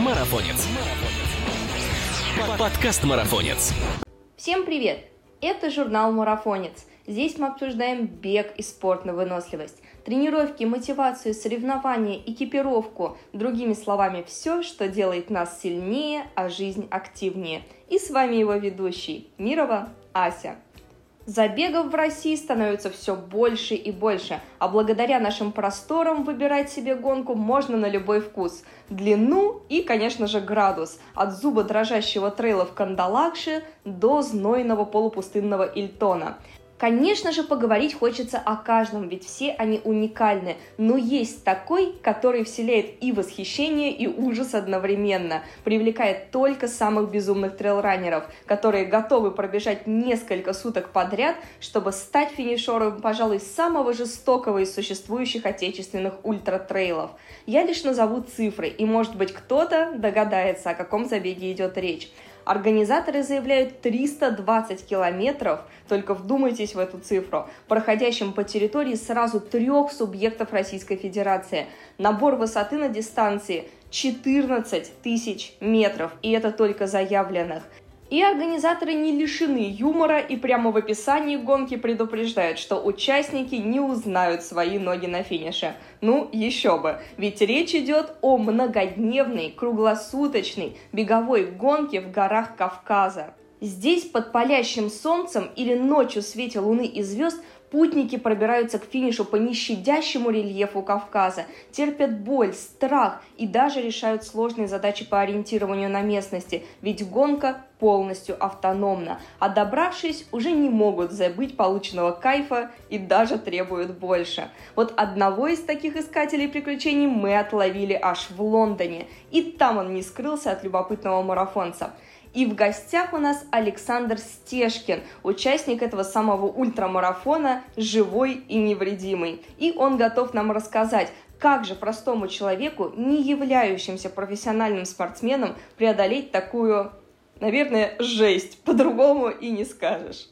Марафонец. Подкаст Марафонец. Всем привет! Это журнал «Марафонец». Здесь мы обсуждаем бег и спорт на выносливость, тренировки, мотивацию, соревнования, экипировку, другими словами, все, что делает нас сильнее, а жизнь активнее. И с вами его ведущий Мирова Ася. Забегов в России становится все больше и больше, а благодаря нашим просторам выбирать себе гонку можно на любой вкус. Длину и, конечно же, градус. От зуба дрожащего трейла в Кандалакше до знойного полупустынного Ильтона. Конечно же, поговорить хочется о каждом, ведь все они уникальны, но есть такой, который вселяет и восхищение, и ужас одновременно, привлекает только самых безумных трейлранеров, которые готовы пробежать несколько суток подряд, чтобы стать финишером, пожалуй, самого жестокого из существующих отечественных ультратрейлов. Я лишь назову цифры, и, может быть, кто-то догадается, о каком забеге идет речь. Организаторы заявляют 320 километров, только вдумайтесь в эту цифру, проходящим по территории сразу трех субъектов Российской Федерации. Набор высоты на дистанции 14 тысяч метров, и это только заявленных. И организаторы не лишены юмора и прямо в описании гонки предупреждают, что участники не узнают свои ноги на финише. Ну, еще бы, ведь речь идет о многодневной, круглосуточной беговой гонке в горах Кавказа. Здесь под палящим солнцем или ночью в свете луны и звезд Путники пробираются к финишу по нещадящему рельефу Кавказа, терпят боль, страх и даже решают сложные задачи по ориентированию на местности, ведь гонка полностью автономна, а добравшись уже не могут забыть полученного кайфа и даже требуют больше. Вот одного из таких искателей приключений мы отловили аж в Лондоне, и там он не скрылся от любопытного марафонца – и в гостях у нас Александр Стешкин, участник этого самого ультрамарафона, живой и невредимый. И он готов нам рассказать, как же простому человеку, не являющимся профессиональным спортсменом, преодолеть такую, наверное, жесть. По-другому и не скажешь.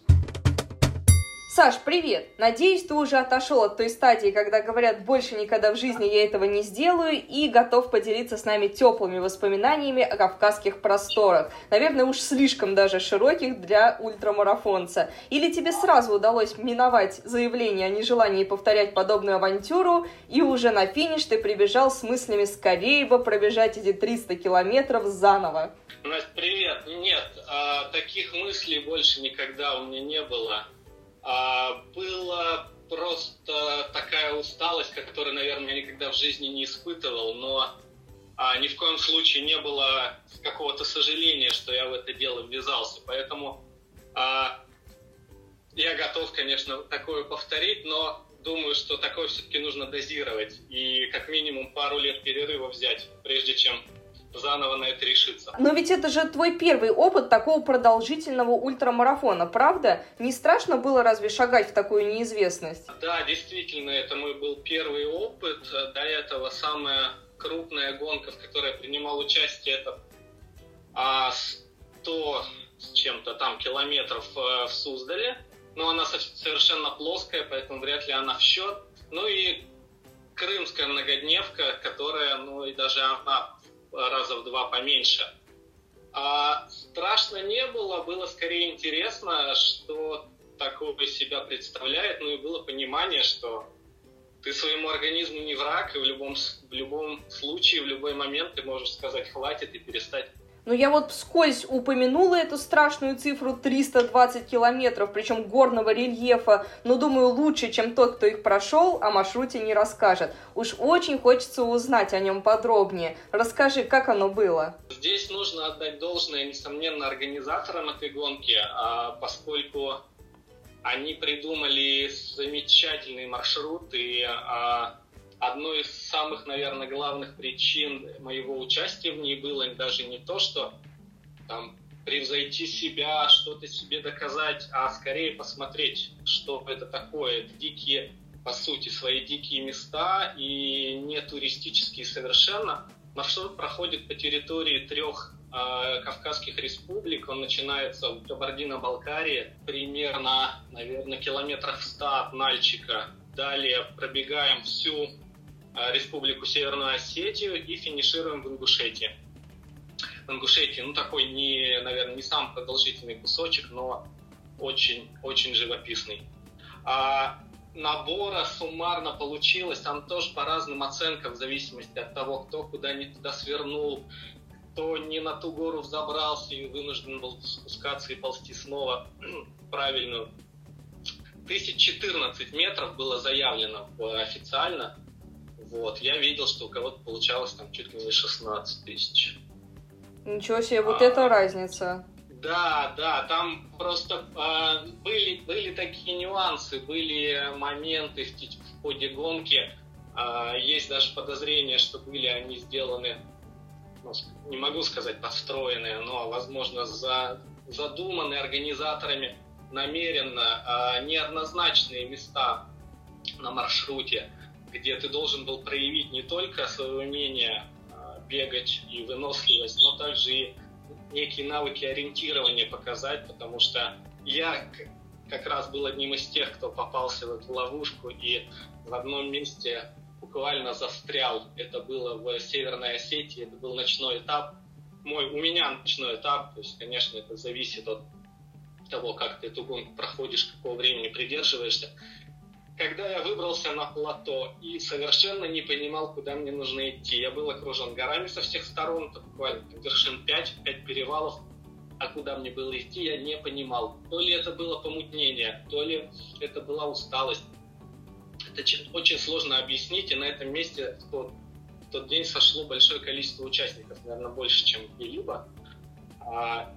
Саш, привет! Надеюсь, ты уже отошел от той стадии, когда говорят, больше никогда в жизни я этого не сделаю, и готов поделиться с нами теплыми воспоминаниями о кавказских просторах. Наверное, уж слишком даже широких для ультрамарафонца. Или тебе сразу удалось миновать заявление о нежелании повторять подобную авантюру, и уже на финиш ты прибежал с мыслями скорее бы пробежать эти 300 километров заново? Настя, привет! Нет, а, таких мыслей больше никогда у меня не было. А, была просто такая усталость, которую, наверное, я никогда в жизни не испытывал, но а, ни в коем случае не было какого-то сожаления, что я в это дело ввязался. Поэтому а, я готов, конечно, такое повторить, но думаю, что такое все-таки нужно дозировать и как минимум пару лет перерыва взять, прежде чем заново на это решиться. Но ведь это же твой первый опыт такого продолжительного ультрамарафона, правда? Не страшно было разве шагать в такую неизвестность? Да, действительно, это мой был первый опыт. До этого самая крупная гонка, в которой я принимал участие, это 100 с чем-то там километров э, в Суздале. Но она совершенно плоская, поэтому вряд ли она в счет. Ну и крымская многодневка, которая, ну и даже она раза в два поменьше. А страшно не было, было скорее интересно, что такого себя представляет, ну и было понимание, что ты своему организму не враг, и в любом, в любом случае, в любой момент ты можешь сказать «хватит» и перестать но я вот вскользь упомянула эту страшную цифру 320 километров, причем горного рельефа, но думаю, лучше, чем тот, кто их прошел, о маршруте не расскажет. Уж очень хочется узнать о нем подробнее. Расскажи, как оно было? Здесь нужно отдать должное, несомненно, организаторам этой гонки, а поскольку они придумали замечательный маршрут и а, одной из самых, наверное, главных причин моего участия в ней было даже не то, что там превзойти себя, что-то себе доказать, а скорее посмотреть, что это такое. Дикие, по сути, свои дикие места и не туристические совершенно. Маршрут проходит по территории трех э, Кавказских республик. Он начинается в Кабардино-Балкарии, примерно, наверное, километров 100 от Нальчика. Далее пробегаем всю Республику Северную Осетию и финишируем в Ингушетии. Ингушетии. Ну, такой, не, наверное, не самый продолжительный кусочек, но очень-очень живописный. А набора суммарно получилось, там тоже по разным оценкам, в зависимости от того, кто куда не туда свернул, кто не на ту гору взобрался и вынужден был спускаться и ползти снова правильную. 1014 метров было заявлено официально. Вот. Я видел, что у кого-то получалось там чуть ли не 16 тысяч. Ничего себе, вот а, это разница. Да, да, там просто а, были, были такие нюансы, были моменты в, в ходе гонки. А, есть даже подозрение, что были они сделаны, ну, не могу сказать подстроенные, но, возможно, за, задуманы организаторами намеренно а, неоднозначные места на маршруте, где ты должен был проявить не только свое умение а, бегать и выносливость, но также и некие навыки ориентирования показать, потому что я как раз был одним из тех, кто попался в эту ловушку и в одном месте буквально застрял. Это было в Северной Осетии, это был ночной этап. Мой, у меня ночной этап, то есть, конечно, это зависит от того, как ты эту гонку проходишь, какого времени придерживаешься когда я выбрался на плато и совершенно не понимал, куда мне нужно идти. Я был окружен горами со всех сторон, это буквально вершин 5, 5 перевалов, а куда мне было идти, я не понимал. То ли это было помутнение, то ли это была усталость. Это очень сложно объяснить, и на этом месте в тот, в тот день сошло большое количество участников, наверное, больше, чем где-либо. А,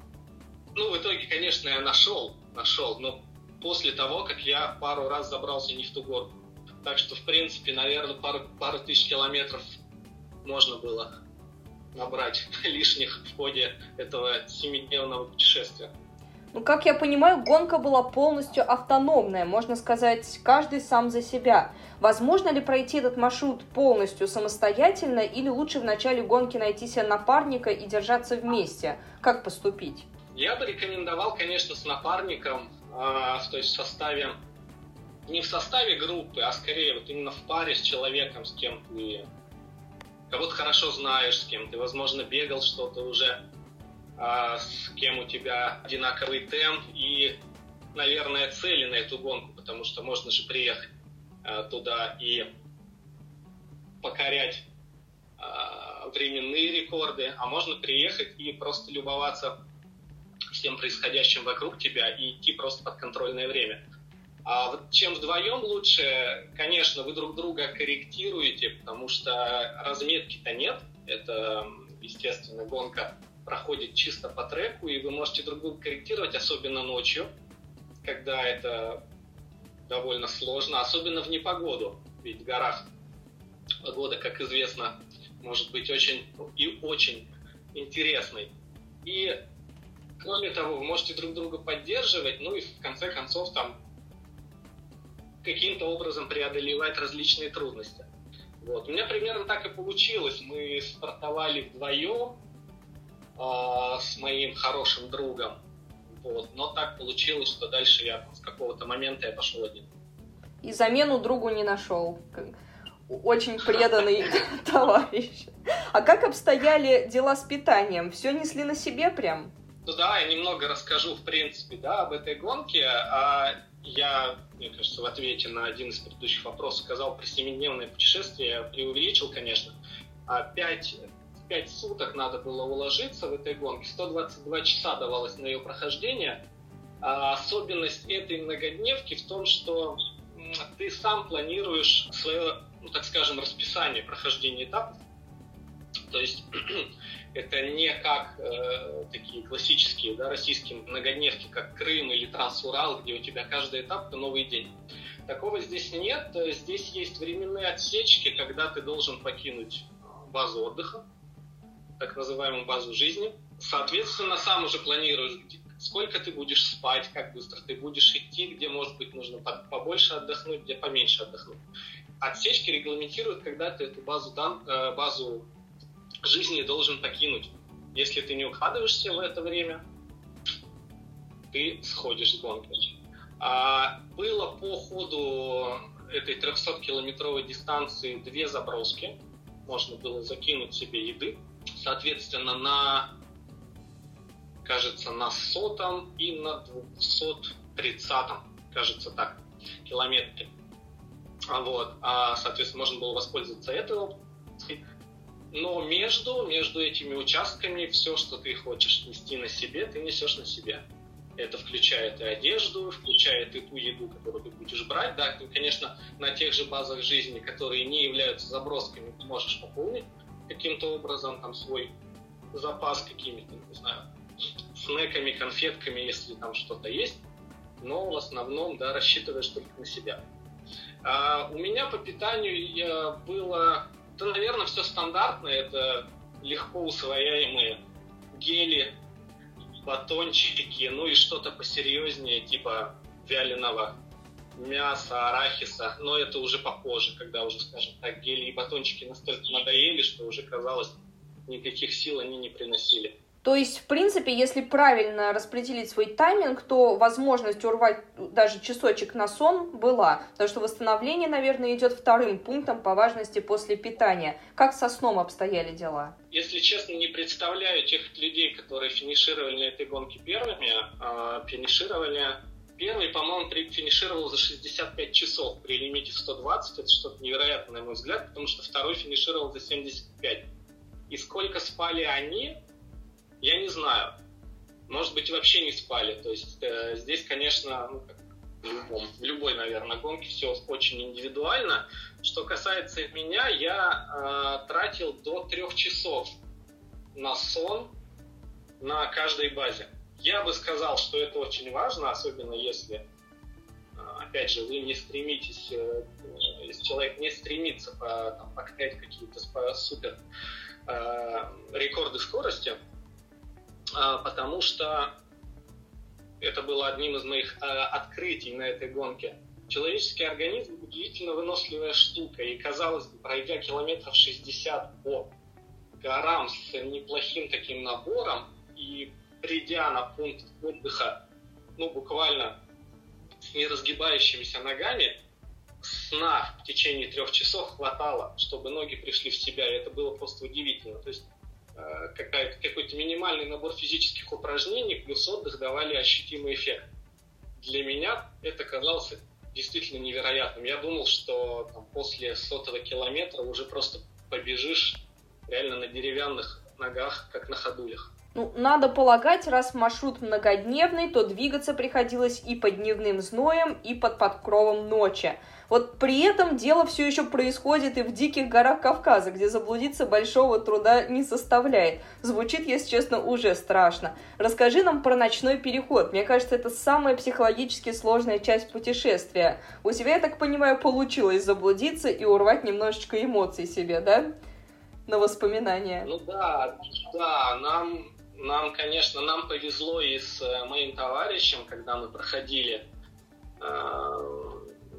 ну, в итоге, конечно, я нашел, нашел, но после того, как я пару раз забрался не в ту горку. Так что, в принципе, наверное, пару, пару тысяч километров можно было набрать лишних в ходе этого семидневного путешествия. Ну, как я понимаю, гонка была полностью автономная, можно сказать, каждый сам за себя. Возможно ли пройти этот маршрут полностью самостоятельно или лучше в начале гонки найти себе напарника и держаться вместе? Как поступить? Я бы рекомендовал, конечно, с напарником, то есть в составе, не в составе группы, а скорее вот именно в паре с человеком, с кем ты кого-то хорошо знаешь, с кем ты, возможно, бегал что-то уже, а, с кем у тебя одинаковый темп и, наверное, цели на эту гонку, потому что можно же приехать а, туда и покорять а, временные рекорды, а можно приехать и просто любоваться всем происходящим вокруг тебя и идти просто под контрольное время. А вот чем вдвоем лучше, конечно, вы друг друга корректируете, потому что разметки-то нет. Это, естественно, гонка проходит чисто по треку, и вы можете друг друга корректировать, особенно ночью, когда это довольно сложно, особенно в непогоду. Ведь в горах погода, как известно, может быть очень и очень интересной. И Кроме того, вы можете друг друга поддерживать, ну и в конце концов там каким-то образом преодолевать различные трудности. Вот. У меня примерно так и получилось. Мы стартовали вдвоем э, с моим хорошим другом. Вот. Но так получилось, что дальше я с какого-то момента я пошел один. И замену другу не нашел. Очень преданный товарищ. А как обстояли дела с питанием? Все несли на себе прям? Ну да, я немного расскажу, в принципе, да, об этой гонке. А я, мне кажется, в ответе на один из предыдущих вопросов сказал про семидневное путешествие. Я преувеличил, конечно. А пять, пять суток надо было уложиться в этой гонке. 122 часа давалось на ее прохождение. А особенность этой многодневки в том, что ты сам планируешь свое, ну, так скажем, расписание прохождения этапов. То есть это не как э, такие классические да, российские многодневки, как Крым или Трансурал, где у тебя каждый этап это новый день. Такого здесь нет. Здесь есть временные отсечки, когда ты должен покинуть базу отдыха, так называемую базу жизни. Соответственно, сам уже планируешь, сколько ты будешь спать, как быстро ты будешь идти, где, может быть, нужно побольше отдохнуть, где поменьше отдохнуть. Отсечки регламентируют, когда ты эту базу, дан, э, базу жизни должен покинуть. Если ты не укладываешься в это время, ты сходишь с гонки. А было по ходу этой 300-километровой дистанции две заброски. Можно было закинуть себе еды. Соответственно, на кажется, на сотом и на 230, кажется так, километре. А вот, а, соответственно, можно было воспользоваться этого. Но между, между этими участками все, что ты хочешь нести на себе, ты несешь на себе. Это включает и одежду, включает и ту еду, которую ты будешь брать. Да, ты, конечно, на тех же базах жизни, которые не являются забросками, ты можешь пополнить каким-то образом там свой запас какими-то, не знаю, снеками, конфетками, если там что-то есть. Но в основном, да, рассчитываешь только на себя. А у меня по питанию было, да, наверное, все стандартное. Это легко усвояемые гели, батончики, ну и что-то посерьезнее, типа вяленого мяса, арахиса, но это уже попозже, когда уже, скажем так, гели и батончики настолько надоели, что уже казалось, никаких сил они не приносили. То есть, в принципе, если правильно распределить свой тайминг, то возможность урвать даже часочек на сон была. Потому что восстановление, наверное, идет вторым пунктом по важности после питания. Как со сном обстояли дела? Если честно, не представляю тех людей, которые финишировали на этой гонке первыми. А, финишировали первый, по-моему, финишировал за 65 часов при лимите 120. Это что-то невероятное, на мой взгляд, потому что второй финишировал за 75. И сколько спали они, я не знаю. Может быть, вообще не спали. То есть э, здесь, конечно, ну, как в, любом, в любой, наверное, гонке все очень индивидуально. Что касается меня, я э, тратил до трех часов на сон на каждой базе. Я бы сказал, что это очень важно, особенно если, э, опять же, вы не стремитесь, э, если человек не стремится по, там, покорять какие-то супер э, рекорды скорости, потому что это было одним из моих а, открытий на этой гонке. Человеческий организм удивительно выносливая штука, и казалось бы, пройдя километров 60 по горам с неплохим таким набором и придя на пункт отдыха, ну, буквально с неразгибающимися ногами, сна в течение трех часов хватало, чтобы ноги пришли в себя, и это было просто удивительно. То есть какой-то минимальный набор физических упражнений плюс отдых давали ощутимый эффект. Для меня это казалось действительно невероятным. Я думал, что там, после сотого километра уже просто побежишь реально на деревянных ногах, как на ходулях. Ну, надо полагать, раз маршрут многодневный, то двигаться приходилось и под дневным зноем, и под подкровом ночи. Вот при этом дело все еще происходит и в диких горах Кавказа, где заблудиться большого труда не составляет. Звучит, если честно, уже страшно. Расскажи нам про ночной переход. Мне кажется, это самая психологически сложная часть путешествия. У тебя, я так понимаю, получилось заблудиться и урвать немножечко эмоций себе, да? На воспоминания. Ну да, да, нам, нам, конечно, нам повезло и с э, моим товарищем, когда мы проходили э,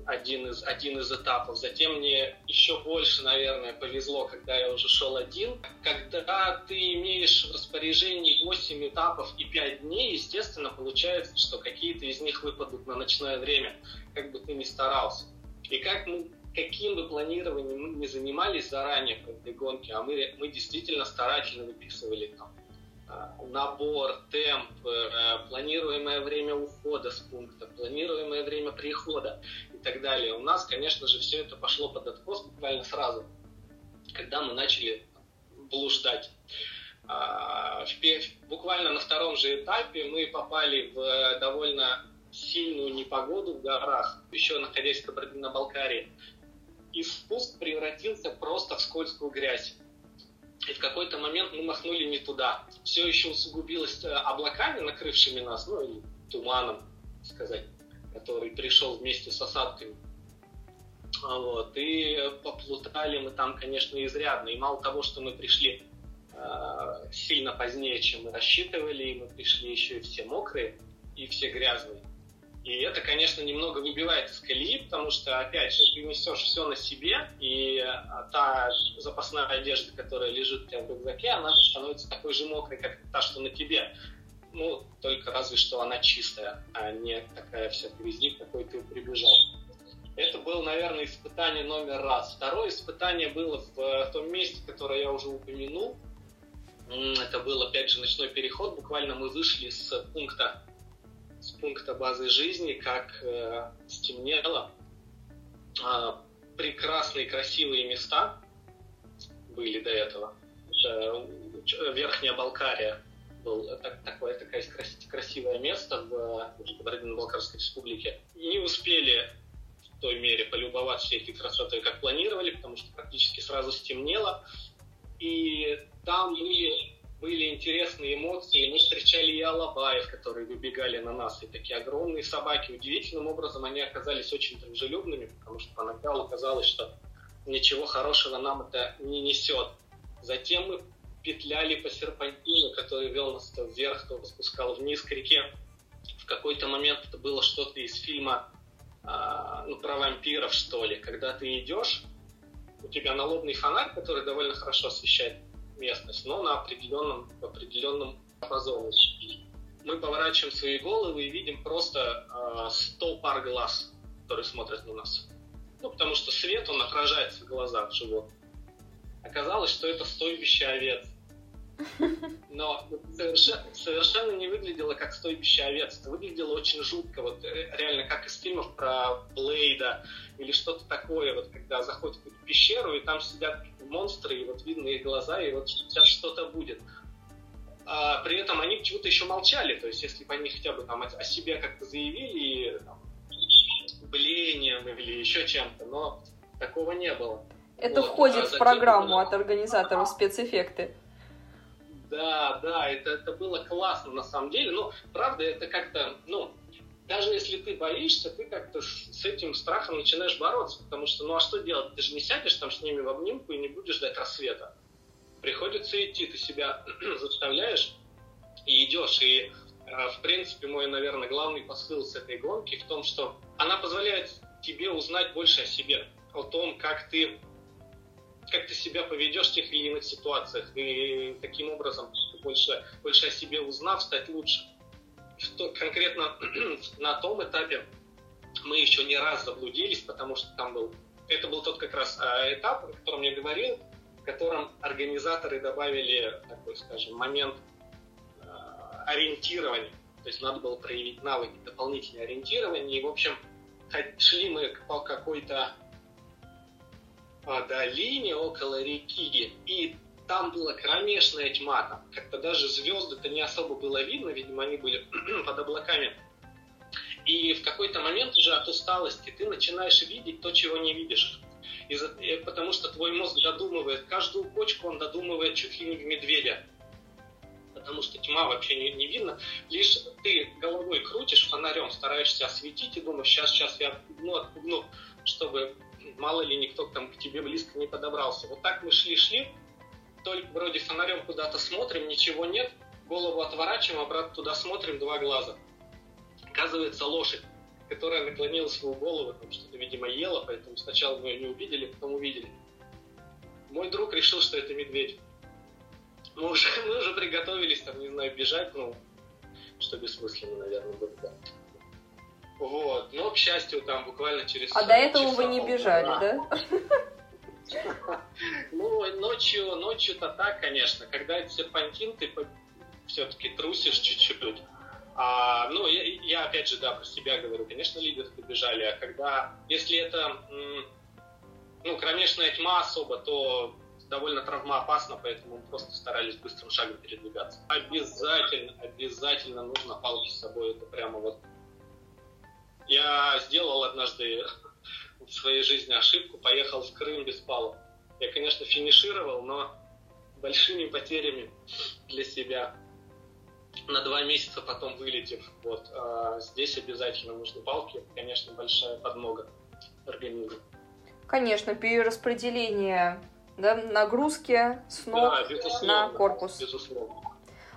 один из, один из этапов. Затем мне еще больше, наверное, повезло, когда я уже шел один. Когда ты имеешь в распоряжении 8 этапов и 5 дней, естественно, получается, что какие-то из них выпадут на ночное время, как бы ты ни старался. И как мы, каким бы планированием мы не занимались заранее в этой гонке, а мы, мы действительно старательно выписывали там набор, темп, э, планируемое время ухода с пункта, планируемое время прихода и так далее. У нас, конечно же, все это пошло под откос буквально сразу, когда мы начали блуждать. А, буквально на втором же этапе мы попали в довольно сильную непогоду в горах, еще находясь в Кабардино-Балкарии. И спуск превратился просто в скользкую грязь. И в какой-то момент мы махнули не туда. Все еще усугубилось э, облаками, накрывшими нас, ну или туманом, сказать, который пришел вместе с осадками. А вот. И поплутали мы там, конечно, изрядно. И мало того, что мы пришли э, сильно позднее, чем мы рассчитывали, и мы пришли еще и все мокрые, и все грязные. И это, конечно, немного выбивает из колеи, потому что, опять же, ты несешь все на себе, и а, та запасная одежда, которая лежит у тебя в рюкзаке, она становится такой же мокрой, как та, что на тебе. Ну, только разве что она чистая, а не такая вся грязни, какой ты прибежал. Это было, наверное, испытание номер раз. Второе испытание было в том месте, которое я уже упомянул. Это был, опять же, ночной переход. Буквально мы вышли с пункта, пункта базы жизни, как э, стемнело. Э, прекрасные, красивые места были до этого. Э, Верхняя Балкария был так, такое, такое красивое место в, в Балкарской республике. Не успели в той мере полюбоваться всей этой красотой, как планировали, потому что практически сразу стемнело. И там были, были интересные эмоции. Мы встречали и алабаев, которые выбегали на нас, и такие огромные собаки. Удивительным образом они оказались очень дружелюбными, потому что поначалу казалось, что ничего хорошего нам это не несет. Затем мы петляли по серпантину, который вел нас то вверх, то спускал вниз к реке. В какой-то момент это было что-то из фильма э, ну, про вампиров, что ли. Когда ты идешь, у тебя налобный фонарь, который довольно хорошо освещает местность, но на определенном, определенном диапазоне. Мы поворачиваем свои головы и видим просто э, 100 пар глаз, которые смотрят на нас. Ну, потому что свет, он отражается в глазах животных. Оказалось, что это стойбище овец. Но совершенно, совершенно не выглядело как стойбище овец. Это выглядело очень жутко. Вот э, реально как из фильмов про Блейда или что-то такое. Вот когда заходят в какую-то пещеру, и там сидят монстры, и вот видно их глаза, и вот сейчас что-то будет. А при этом они почему-то еще молчали. То есть если бы они хотя бы там о себе как-то заявили, там, блеянием или еще чем-то, но такого не было. Это вот. входит а в программу от организаторов спецэффекты. Да, да, это, это было классно на самом деле. Но, правда, это как-то, ну, даже если ты боишься, ты как-то с, с этим страхом начинаешь бороться. Потому что, ну а что делать? Ты же не сядешь там с ними в обнимку и не будешь ждать рассвета. Приходится идти, ты себя заставляешь и идешь. И, э, в принципе, мой, наверное, главный посыл с этой гонки в том, что она позволяет тебе узнать больше о себе, о том, как ты как ты себя поведешь в тех или иных ситуациях, и таким образом больше, больше о себе узнав, стать лучше. Что конкретно на том этапе мы еще не раз заблудились, потому что там был, это был тот как раз а, этап, о котором я говорил, в котором организаторы добавили такой, скажем, момент а, ориентирования. То есть надо было проявить навыки дополнительного ориентирования. И, в общем, шли мы по какой-то долине около реки, и там была кромешная тьма, там как-то даже звезды-то не особо было видно, видимо, они были под облаками. И в какой-то момент уже от усталости ты начинаешь видеть то, чего не видишь. Из-за, потому что твой мозг додумывает, каждую кочку он додумывает чуть ли не в медведя. Потому что тьма вообще не, не видно. Лишь ты головой крутишь фонарем, стараешься осветить и думаешь, сейчас, сейчас я отпугну, отпугну, чтобы мало ли никто там к тебе близко не подобрался. Вот так мы шли-шли, только вроде фонарем куда-то смотрим, ничего нет, голову отворачиваем, обратно туда смотрим, два глаза. Оказывается, лошадь, которая наклонила свою голову, там что-то, видимо, ела, поэтому сначала мы ее не увидели, потом увидели. Мой друг решил, что это медведь. Мы уже, мы уже приготовились, там, не знаю, бежать, ну, что бессмысленно, наверное, было. Вот. Но, к счастью, там буквально через... А до этого вы не бежали, да? Ну, ночью, ночью-то так, конечно. Когда это серпантин, ты все-таки трусишь чуть-чуть. А, ну, я, я, опять же, да, про себя говорю. Конечно, лидеры побежали. А когда, если это, ну, кромешная тьма особо, то довольно травмоопасно, поэтому мы просто старались быстрым шагом передвигаться. Обязательно, обязательно нужно палки с собой. Это прямо вот я сделал однажды в своей жизни ошибку, поехал в Крым без палок. Я, конечно, финишировал, но большими потерями для себя. На два месяца потом вылетев. Вот. А здесь обязательно нужны палки. Конечно, большая подмога организма. Конечно, перераспределение да, нагрузки с ног да, на корпус. Безусловно.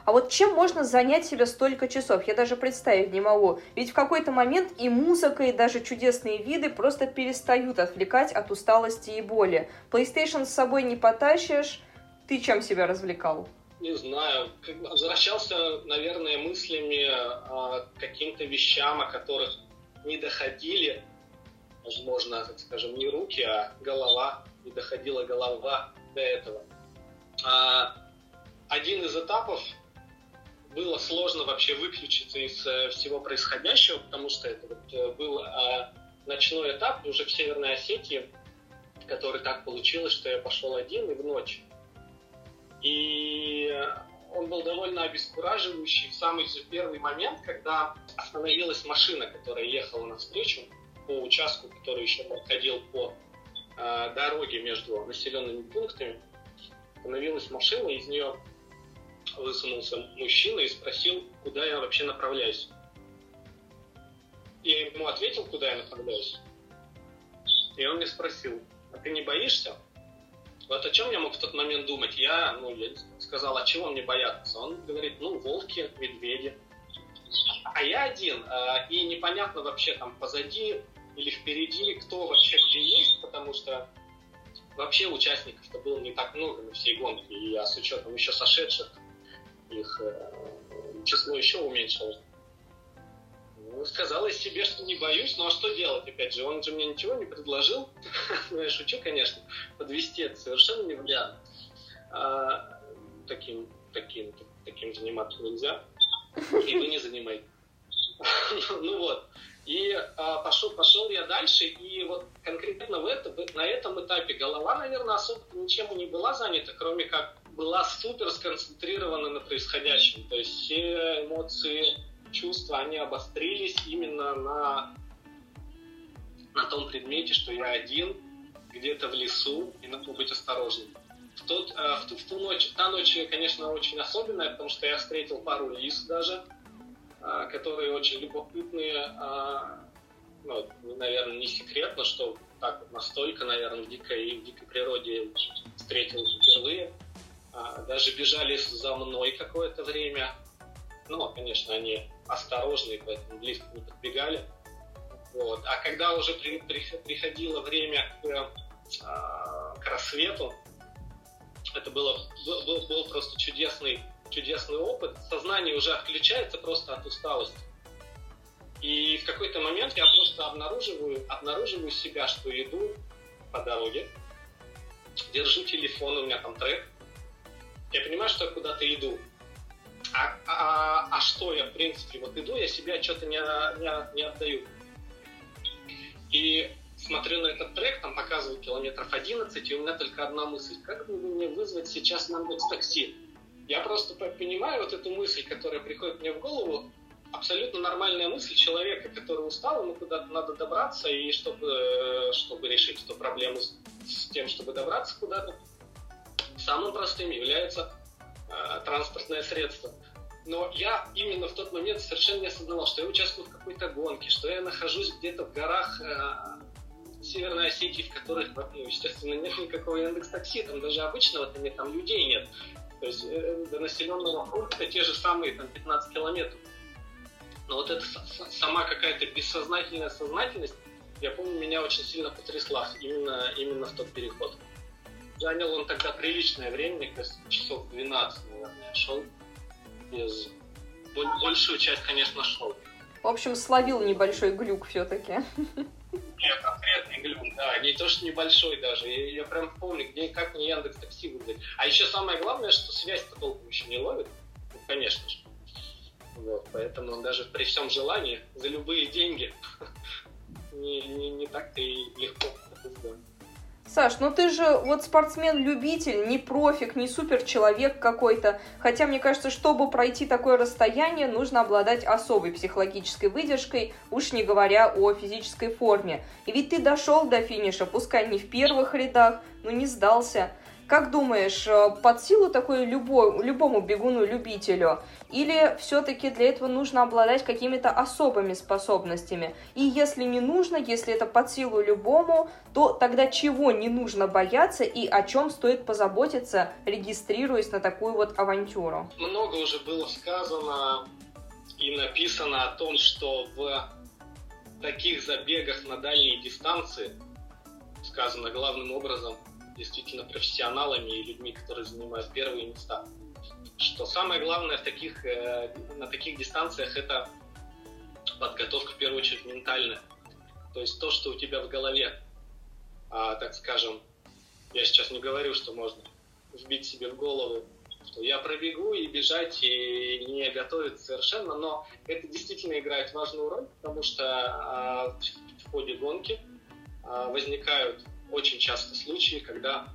А вот чем можно занять себя столько часов? Я даже представить не могу. Ведь в какой-то момент и музыка, и даже чудесные виды просто перестают отвлекать от усталости и боли. PlayStation с собой не потащишь. Ты чем себя развлекал? Не знаю. Возвращался, наверное, мыслями о каким-то вещам, о которых не доходили, возможно, так скажем, не руки, а голова, не доходила голова до этого. А один из этапов было сложно вообще выключиться из э, всего происходящего, потому что это вот э, был э, ночной этап уже в Северной Осетии, который так получилось, что я пошел один и в ночь. И он был довольно обескураживающий в самый же первый момент, когда остановилась машина, которая ехала навстречу по участку, который еще проходил по э, дороге между населенными пунктами. Остановилась машина, из нее высунулся мужчина и спросил, куда я вообще направляюсь. Я ему ответил, куда я направляюсь. И он мне спросил, а ты не боишься? Вот о чем я мог в тот момент думать? Я, ну, я сказал, а чего мне бояться? Он говорит, ну, волки, медведи. А я один, э, и непонятно вообще там позади или впереди, кто вообще где есть, потому что вообще участников-то было не так много на всей гонке, и я с учетом еще сошедших, их э, число еще уменьшилось. Ну, сказала себе, что не боюсь, ну а что делать, опять же, он же мне ничего не предложил, ну я шучу, конечно, подвести это совершенно не вариант. А, таким, таким, таким заниматься нельзя, и вы не занимаетесь. ну вот, и а, пошел, пошел я дальше, и вот конкретно в это, на этом этапе голова, наверное, особо ничем не была занята, кроме как была супер сконцентрирована на происходящем. То есть все эмоции, чувства, они обострились именно на, на том предмете, что я один, где-то в лесу, и надо быть осторожным. В, тот, э, в, ту, в ту ночь, та ночь, конечно, очень особенная, потому что я встретил пару лис даже, э, которые очень любопытные. Э, ну, наверное, не секретно, что так настолько, наверное, в дикой, в дикой природе встретил впервые. Даже бежали за мной какое-то время. Ну, конечно, они осторожные, поэтому близко не подбегали. Вот. А когда уже при, при, приходило время к, э, к рассвету, это было, был, был просто чудесный, чудесный опыт. Сознание уже отключается просто от усталости. И в какой-то момент я просто обнаруживаю, обнаруживаю себя, что иду по дороге, держу телефон, у меня там трек. Я понимаю, что я куда-то иду а, а, а что я, в принципе, вот иду, я себе что-то не, не, не отдаю. И смотрю на этот трек, там показывают километров 11, и у меня только одна мысль. Как бы мне вызвать сейчас Яндекс такси? Я просто понимаю вот эту мысль, которая приходит мне в голову, абсолютно нормальная мысль человека, который устал, ему куда-то надо добраться, и чтобы, чтобы решить эту проблему с тем, чтобы добраться куда-то, самым простым является э, транспортное средство. Но я именно в тот момент совершенно не осознавал, что я участвую в какой-то гонке, что я нахожусь где-то в горах э, Северной Осетии, в которых, ну, естественно, нет никакого Яндекс Такси, там даже обычного там, нет, там людей нет. То есть э, до населенного пункта те же самые там 15 километров. Но вот эта сама какая-то бессознательная сознательность, я помню, меня очень сильно потрясла именно, именно в тот переход. Занял он тогда приличное время, мне кажется, часов 12, наверное, шел без... Большую часть, конечно, шел. В общем, словил небольшой глюк все-таки. Нет, конкретный глюк, да, не то, что небольшой даже. Я, я прям помню, где как мне Яндекс Такси выглядит. А еще самое главное, что связь-то толком еще не ловит. Ну, конечно же. Вот, поэтому даже при всем желании, за любые деньги, не, не, не так-то и легко сделать. Саш, ну ты же вот спортсмен-любитель, не профик, не супер-человек какой-то. Хотя мне кажется, чтобы пройти такое расстояние, нужно обладать особой психологической выдержкой, уж не говоря о физической форме. И ведь ты дошел до финиша, пускай не в первых рядах, но не сдался. Как думаешь, э, под силу такой любой, любому бегуну-любителю? Или все-таки для этого нужно обладать какими-то особыми способностями? И если не нужно, если это под силу любому, то тогда чего не нужно бояться и о чем стоит позаботиться, регистрируясь на такую вот авантюру? Много уже было сказано и написано о том, что в таких забегах на дальние дистанции, сказано главным образом, действительно профессионалами и людьми, которые занимают первые места. Что самое главное в таких, э, на таких дистанциях это подготовка в первую очередь ментальная. То есть то, что у тебя в голове, а, так скажем, я сейчас не говорю, что можно вбить себе в голову что я пробегу и бежать, и не готовиться совершенно, но это действительно играет важную роль, потому что а, в ходе гонки а, возникают очень часто случаи, когда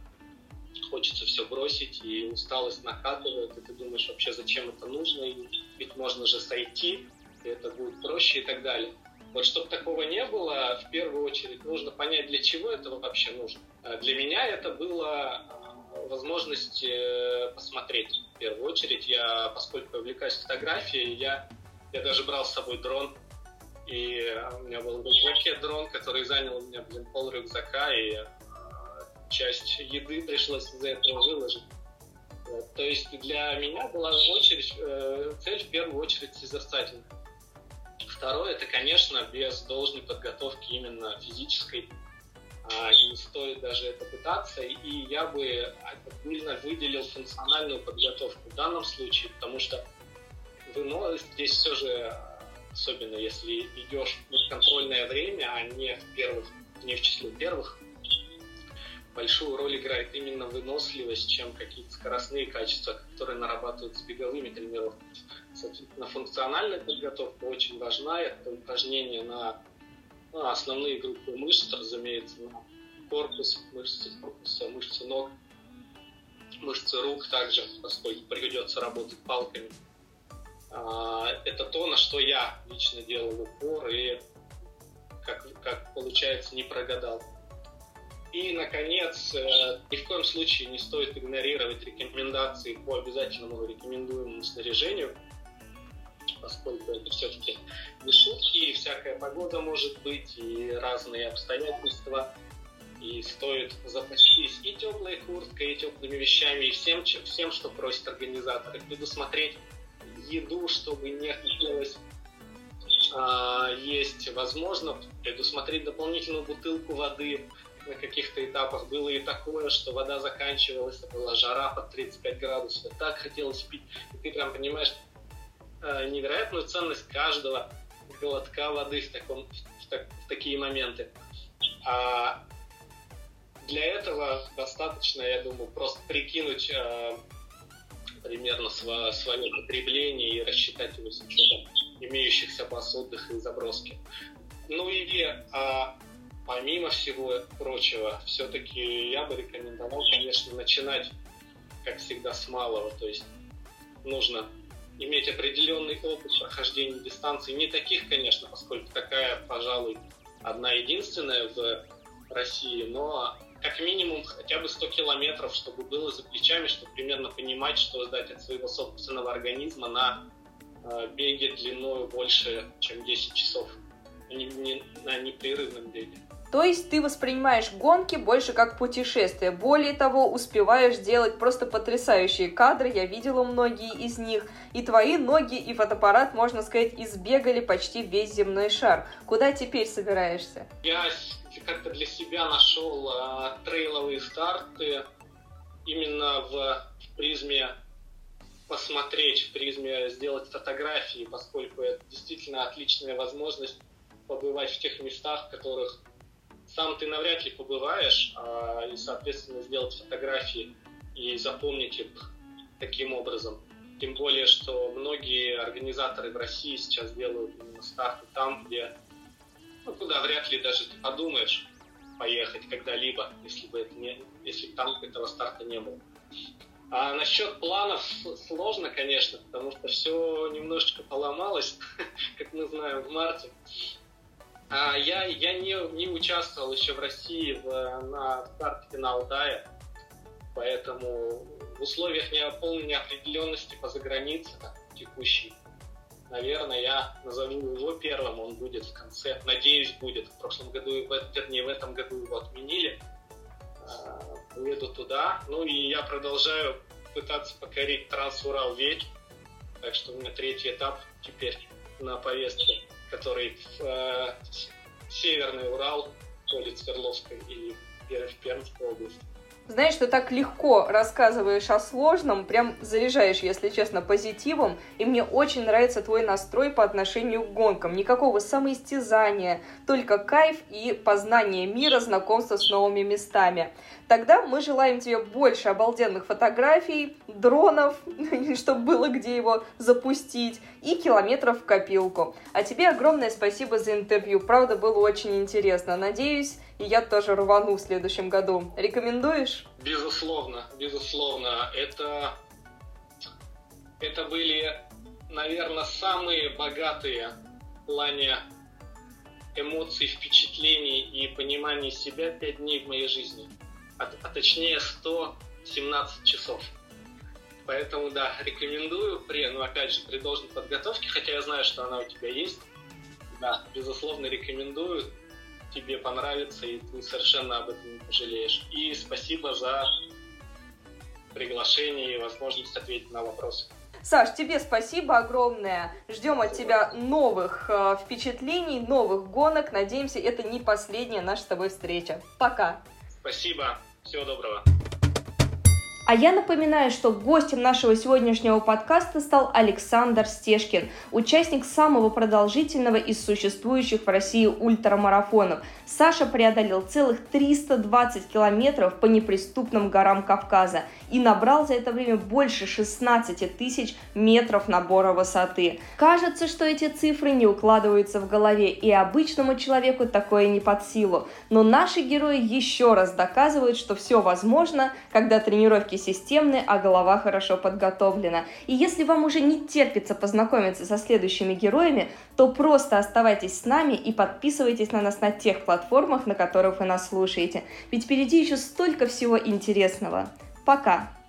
хочется все бросить, и усталость накатывает, и ты думаешь, вообще зачем это нужно, и ведь можно же сойти, и это будет проще и так далее. Вот чтобы такого не было, в первую очередь нужно понять, для чего это вообще нужно. А для меня это было возможность э, посмотреть. В первую очередь, я, поскольку увлекаюсь фотографией, я, я даже брал с собой дрон, и у меня был рюкзаке дрон, который занял у меня, блин, пол рюкзака, и э, часть еды пришлось из-за этого выложить. Вот. То есть для меня была очередь, э, цель в первую очередь созерцательная. Второе, это, конечно, без должной подготовки именно физической, а, не стоит даже это пытаться, и я бы отдельно выделил функциональную подготовку в данном случае, потому что вынос здесь все же, особенно если идешь в контрольное время, а не в первых, не в числе первых, большую роль играет именно выносливость, чем какие-то скоростные качества, которые нарабатывают с беговыми тренировками. Соответственно, функциональная подготовка очень важна. Это упражнение на ну, основные группы мышц, разумеется, на корпус, мышцы корпуса, мышцы ног, мышцы рук также, поскольку придется работать палками. А, это то, на что я лично делал упор и, как, как получается, не прогадал. И, наконец, э, ни в коем случае не стоит игнорировать рекомендации по обязательному рекомендуемому снаряжению – поскольку это все-таки не шутки, и всякая погода может быть, и разные обстоятельства. И стоит запастись и теплой курткой, и теплыми вещами, и всем, всем что просит организатор. Предусмотреть еду, чтобы не хотелось а, есть. Возможно, предусмотреть дополнительную бутылку воды на каких-то этапах. Было и такое, что вода заканчивалась, была жара под 35 градусов. Так хотелось пить. И ты прям понимаешь, Э, невероятную ценность каждого глотка воды в, таком, в, так, в такие моменты. А для этого достаточно, я думаю, просто прикинуть э, примерно сво, свое потребление и рассчитать его с учетом имеющихся баз и заброски. Ну и а, помимо всего прочего, все-таки я бы рекомендовал, конечно, начинать, как всегда, с малого. То есть нужно иметь определенный опыт прохождения дистанции. Не таких, конечно, поскольку такая, пожалуй, одна единственная в России, но как минимум хотя бы 100 километров, чтобы было за плечами, чтобы примерно понимать, что ждать от своего собственного организма на э, беге длиной больше, чем 10 часов, не, не, на непрерывном беге. То есть ты воспринимаешь гонки больше как путешествие. Более того, успеваешь делать просто потрясающие кадры. Я видела многие из них. И твои ноги и фотоаппарат, можно сказать, избегали почти весь земной шар. Куда теперь собираешься? Я как-то для себя нашел э, трейловые старты именно в, в призме посмотреть, в призме сделать фотографии, поскольку это действительно отличная возможность побывать в тех местах, в которых сам ты навряд ли побываешь, а, и, соответственно, сделать фотографии и запомнить их таким образом. Тем более, что многие организаторы в России сейчас делают именно старты там, где, ну, куда вряд ли даже ты подумаешь поехать когда-либо, если бы это не, если там этого старта не было. А насчет планов сложно, конечно, потому что все немножечко поломалось, как мы знаем, в марте. А, я, я не, не участвовал еще в России в, на старте на Алтае, поэтому в условиях не, полной неопределенности по загранице текущей, наверное, я назову его первым, он будет в конце, надеюсь, будет. В прошлом году, вернее, в этом году его отменили. А, уеду туда. Ну и я продолжаю пытаться покорить Трансурал Веч, так что у меня третий этап теперь на повестке который в э, Северный Урал, ли Свердловской или в Пермской области. Знаешь, что так легко рассказываешь о сложном, прям заряжаешь, если честно, позитивом, и мне очень нравится твой настрой по отношению к гонкам. Никакого самоистязания, только кайф и познание мира, знакомство с новыми местами. Тогда мы желаем тебе больше обалденных фотографий, дронов, чтобы было где его запустить, и километров в копилку. А тебе огромное спасибо за интервью. Правда, было очень интересно. Надеюсь, и я тоже рвану в следующем году. Рекомендуешь? Безусловно, безусловно. Это, это были, наверное, самые богатые в плане эмоций, впечатлений и понимания себя пять дней в моей жизни. А, а точнее 117 часов. Поэтому, да, рекомендую, при, ну, опять же, при должной подготовке, хотя я знаю, что она у тебя есть. Да, безусловно, рекомендую. Тебе понравится, и ты совершенно об этом не пожалеешь. И спасибо за приглашение и возможность ответить на вопросы. Саш, тебе спасибо огромное. Ждем от тебя новых э, впечатлений, новых гонок. Надеемся, это не последняя наша с тобой встреча. Пока. Спасибо. Всего доброго. А я напоминаю, что гостем нашего сегодняшнего подкаста стал Александр Стешкин, участник самого продолжительного из существующих в России ультрамарафонов. Саша преодолел целых 320 километров по неприступным горам Кавказа и набрал за это время больше 16 тысяч метров набора высоты. Кажется, что эти цифры не укладываются в голове, и обычному человеку такое не под силу. Но наши герои еще раз доказывают, что все возможно, когда тренировки системны, а голова хорошо подготовлена. И если вам уже не терпится познакомиться со следующими героями, то просто оставайтесь с нами и подписывайтесь на нас на тех платформах, на которых вы нас слушаете. Ведь впереди еще столько всего интересного. Пока!